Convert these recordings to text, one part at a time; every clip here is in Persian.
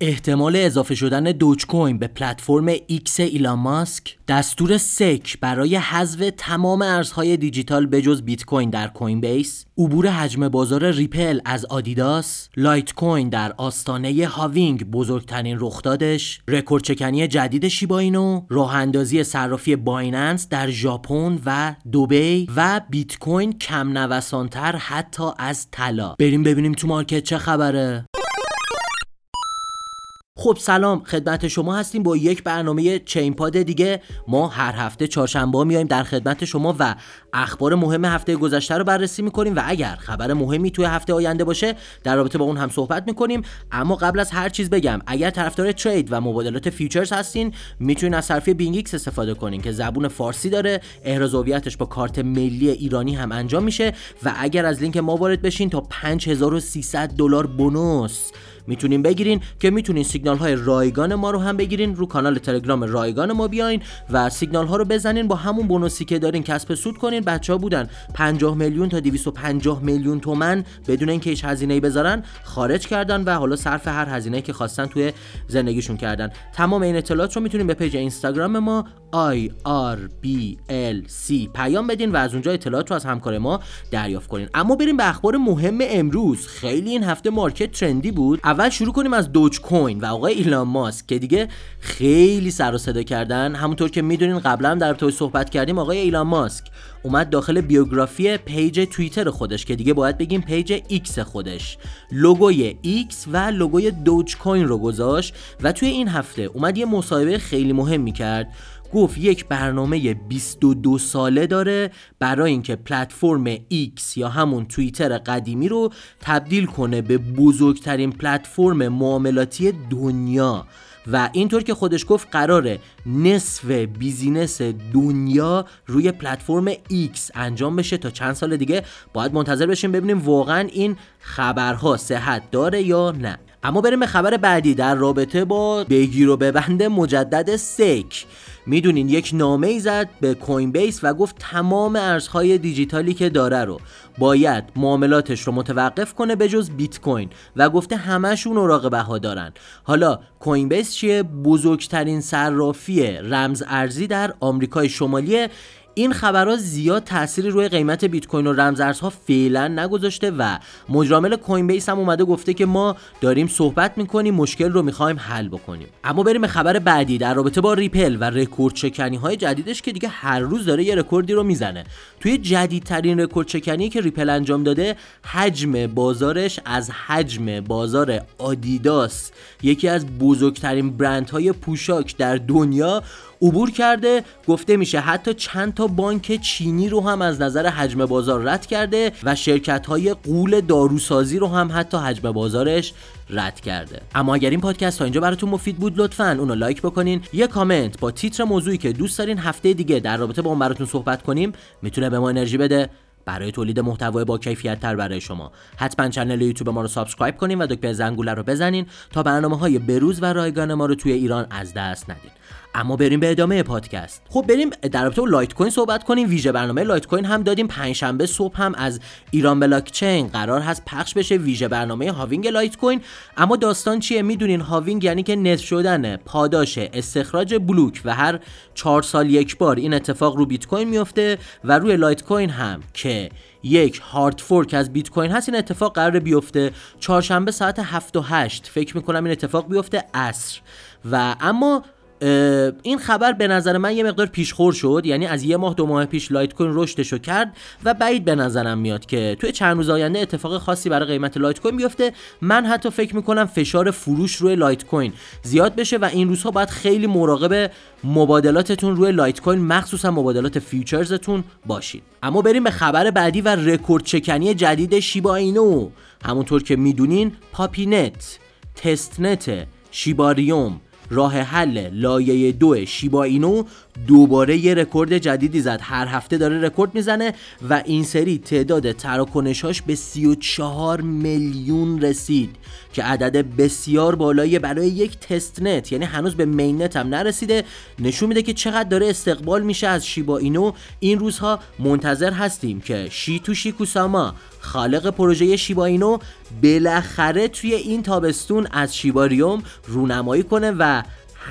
احتمال اضافه شدن Dogecoin به پلتفرم X ایلان ماسک دستور SEC برای حذف تمام ارزهای دیجیتال بجز بیت کوین در Coinbase عبور حجم بازار Ripple از آدیداس Litecoin در آستانه halving بزرگترین رخدادش رکورد شکنی جدید Shiba Inu راه اندازی صرافی Binance در ژاپن و دوبی و بیت کوین کم نوسانتر حتی از طلا. بریم ببینیم تو market چه خبره. خب سلام خدمت شما هستیم با یک برنامه چین پاد دیگه. ما هر هفته چهارشنبه میایم در خدمت شما و اخبار مهم هفته گذشته رو بررسی می‌کنیم و اگر خبر مهمی توی هفته آینده باشه در رابطه با اون هم صحبت می‌کنیم. اما قبل از هر چیز بگم اگر طرفدار trade و مبادلات futures هستین می‌تونین از صرافی BingX استفاده کنین که زبون فارسی داره. احراز هویتش با کارت ملی ایرانی هم انجام میشه. و اگر از لینک ما وارد بشین تا 5300 دلار bonus. می‌تونین بگیرین که می‌تونین سیگنال های رایگان ما رو هم بگیرین رو کانال تلگرام رایگان ما بیاین و سیگنال ها رو بزنین با همون بونوسی که دارین کسب سود کنین. بچه ها بودن 50 میلیون تا 250 میلیون تومن بدون اینکه هیچ هزینه بذارن خارج کردن و حالا صرف هر هزینه که خواستن توی زندگیشون کردن. تمام این اطلاعات رو می‌تونین به پیج اینستاگرام ما I R B L C پیام بدین و از اونجا اطلاعات رو از همکار ما دریافت کنین. اما بریم به اخبار مهم امروز. خیلی این هفته market trend ی بود. اول شروع کنیم از Dogecoin و آقای ایلان ماسک که دیگه خیلی سر و صدا کردن. همونطور که می‌دونین قبلا در توی صحبت کردیم آقای ایلان ماسک اومد داخل بیوگرافی page توییتر خودش که دیگه باید بگیم page X خودش. لوگوی X و لوگوی Dogecoin رو گذاشت و توی این هفته اومد یه مصاحبه خیلی مهم کرد. گفت یک برنامه 22 ساله داره برای اینکه پلتفرم X یا همون توییتر قدیمی رو تبدیل کنه به بزرگترین پلتفرم معاملاتی دنیا. و اینطور که خودش گفت قراره نصف بیزینس دنیا روی پلتفرم X انجام بشه تا چند سال دیگه. باید منتظر بشیم ببینیم واقعا این خبرها صحت داره یا نه. اما بریم به خبر بعدی. در رابطه با بگیر و ببند مجدد سک می‌دونین یک نامه ای زد به Coinbase و گفت تمام ارزهای دیجیتالی که داره رو باید معاملاتش رو متوقف کنه به جز بیت کوین و گفته همشون اوراق بهادارن. حالا Coinbase چیه؟ بزرگترین صرافی رمز ارزی در آمریکای شمالی این خبرها زیاد تأثیری روی قیمت بیت کوین و رمزارزها فعلا نگذاشته و مدیرعامل Coinbase هم اومده گفته که ما داریم صحبت می‌کنیم مشکل رو می‌خوایم حل بکنیم. اما بریم به خبر بعدی در رابطه با Ripple و رکورد شکنی های جدیدش که دیگه هر روز داره یه رکوردی رو می‌زنه. توی جدیدترین رکورد شکنی که Ripple انجام داده حجم بازارش از حجم بازار آدیداس یکی از بزرگترین برندهای پوشاک در دنیا عبور کرده. گفته میشه حتی چند تا بانک چینی رو هم از نظر حجم بازار رد کرده و شرکت های غول داروسازی رو هم حتی حجم بازارش رد کرده. اما اگر این پادکست تا اینجا براتون مفید بود لطفا اونو like بکنین. یه کامنت با تیتر موضوعی که دوست دارین هفته دیگه در رابطه با اون براتون صحبت کنیم می‌تونه به ما انرژی بده. برای تولید محتوای با کیفیت تر برای شما. حتما کانال یوتیوب ما رو subscribe کنین و دکمه زنگوله رو بزنین تا برنامه های بروز و رایگان ما رو توی ایران از دست ندین. اما بریم به ادامه پادکست. خب بریم در رابطه با Litecoin صحبت کنیم. ویژه برنامه Litecoin هم دادیم. پنجشنبه صبح هم از ایران بلاک چین قرار هست پخش بشه ویژه برنامه halving Litecoin اما داستان چیه؟ می‌دونین halving یعنی که نصف شدن پاداش استخراج بلوک و هر چهار سال یک بار این اتفاق رو بیت کوین میفته و روی Litecoin هم که یک hard fork از بیت کوین هست این اتفاق قرار بیفته. چهارشنبه ساعت 7 و 8 فکر می‌کنم این اتفاق بیفته عصر. و اما این خبر به نظر من یه مقدار پیشخور شد یعنی از یه ماه دو ماه پیش Litecoin رشدشو کرد و بعید به نظرم میاد که توی چند روز آینده اتفاق خاصی برای قیمت Litecoin بیفته. من حتی فکر می‌کنم فشار فروش روی Litecoin زیاد بشه و این روزها باید خیلی مراقب مبادلاتتون روی Litecoin مخصوصا مبادلات futures تون باشید. اما بریم به خبر بعدی و رکورد شکنی جدید Shiba Inu. همونطور که می‌دونین Puppynet testnet Shibarium. راه حل لایه دو Shiba Inu دوباره یه رکورد جدیدی زد. هر هفته داره رکورد می‌زنه و این سری تعداد تراکنشاش به 34 میلیون رسید که عدد بسیار بالایی برای یک testnet یعنی هنوز به mainnet هم نرسیده. نشون میده که چقدر داره استقبال میشه از Shiba Inu. این روزها منتظر هستیم که Shytoshi Kusama خالق پروژه Shiba Inu بالاخره توی این تابستون از Shibarium رونمایی کنه و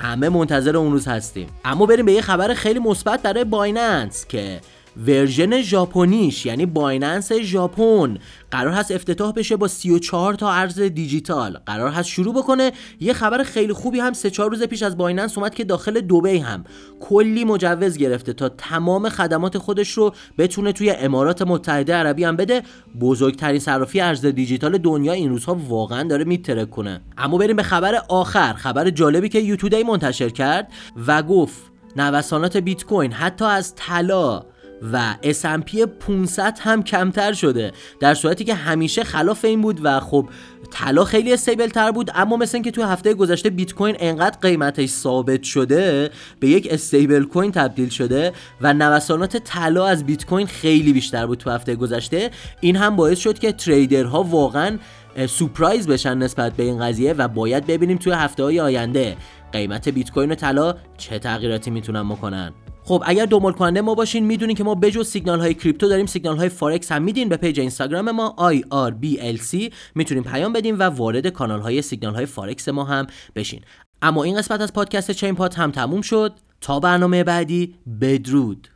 همه منتظر اون روز هستیم. اما بریم به یه خبر خیلی مثبت برای Binance که version ژاپنیش یعنی Binance ژاپن قرار هست افتتاح بشه با 34 تا ارز دیجیتال. قرار هست شروع بکنه. یه خبر خیلی خوبی هم سه چهار روز پیش از بایننس اومد که داخل دبی هم کلی مجوز گرفته تا تمام خدمات خودش رو بتونه توی امارات متحده عربی هم بده. بزرگترین صرافی ارز دیجیتال دنیا این روزها واقعا داره میترک کنه. اما بریم به خبر آخر خبر جالبی که یوتودی منتشر کرد و گفت نوسانات بیت کوین حتی از طلا و S&P 500 هم کمتر شده. در صورتی که همیشه خلاف این بود و خب طلا خیلی استیبل تر بود اما مثل اینکه توی هفته گذشته بیت کوین انقدر قیمتش ثابت شده به یک استیبل کوین تبدیل شده و نوسانات طلا از بیت کوین خیلی بیشتر بود تو هفته گذشته. این هم باعث شد که تریدرها واقعا سورپرایز بشن نسبت به این قضیه و باید ببینیم توی هفته های آینده قیمت بیت کوین و طلا چه تغییراتی می‌تونن بکنن. خب اگر دنبال کننده ما باشین می‌دونین که ما بجز سیگنال های کریپتو داریم سیگنال های فارکس هم میدیم. به پیج اینستاگرام ما IRBLC می‌تونین پیام بدین و وارد کانال های سیگنال های فارکس ما هم بشین. اما این قسمت از پادکست چین پاد هم تموم شد. تا برنامه بعدی بدرود.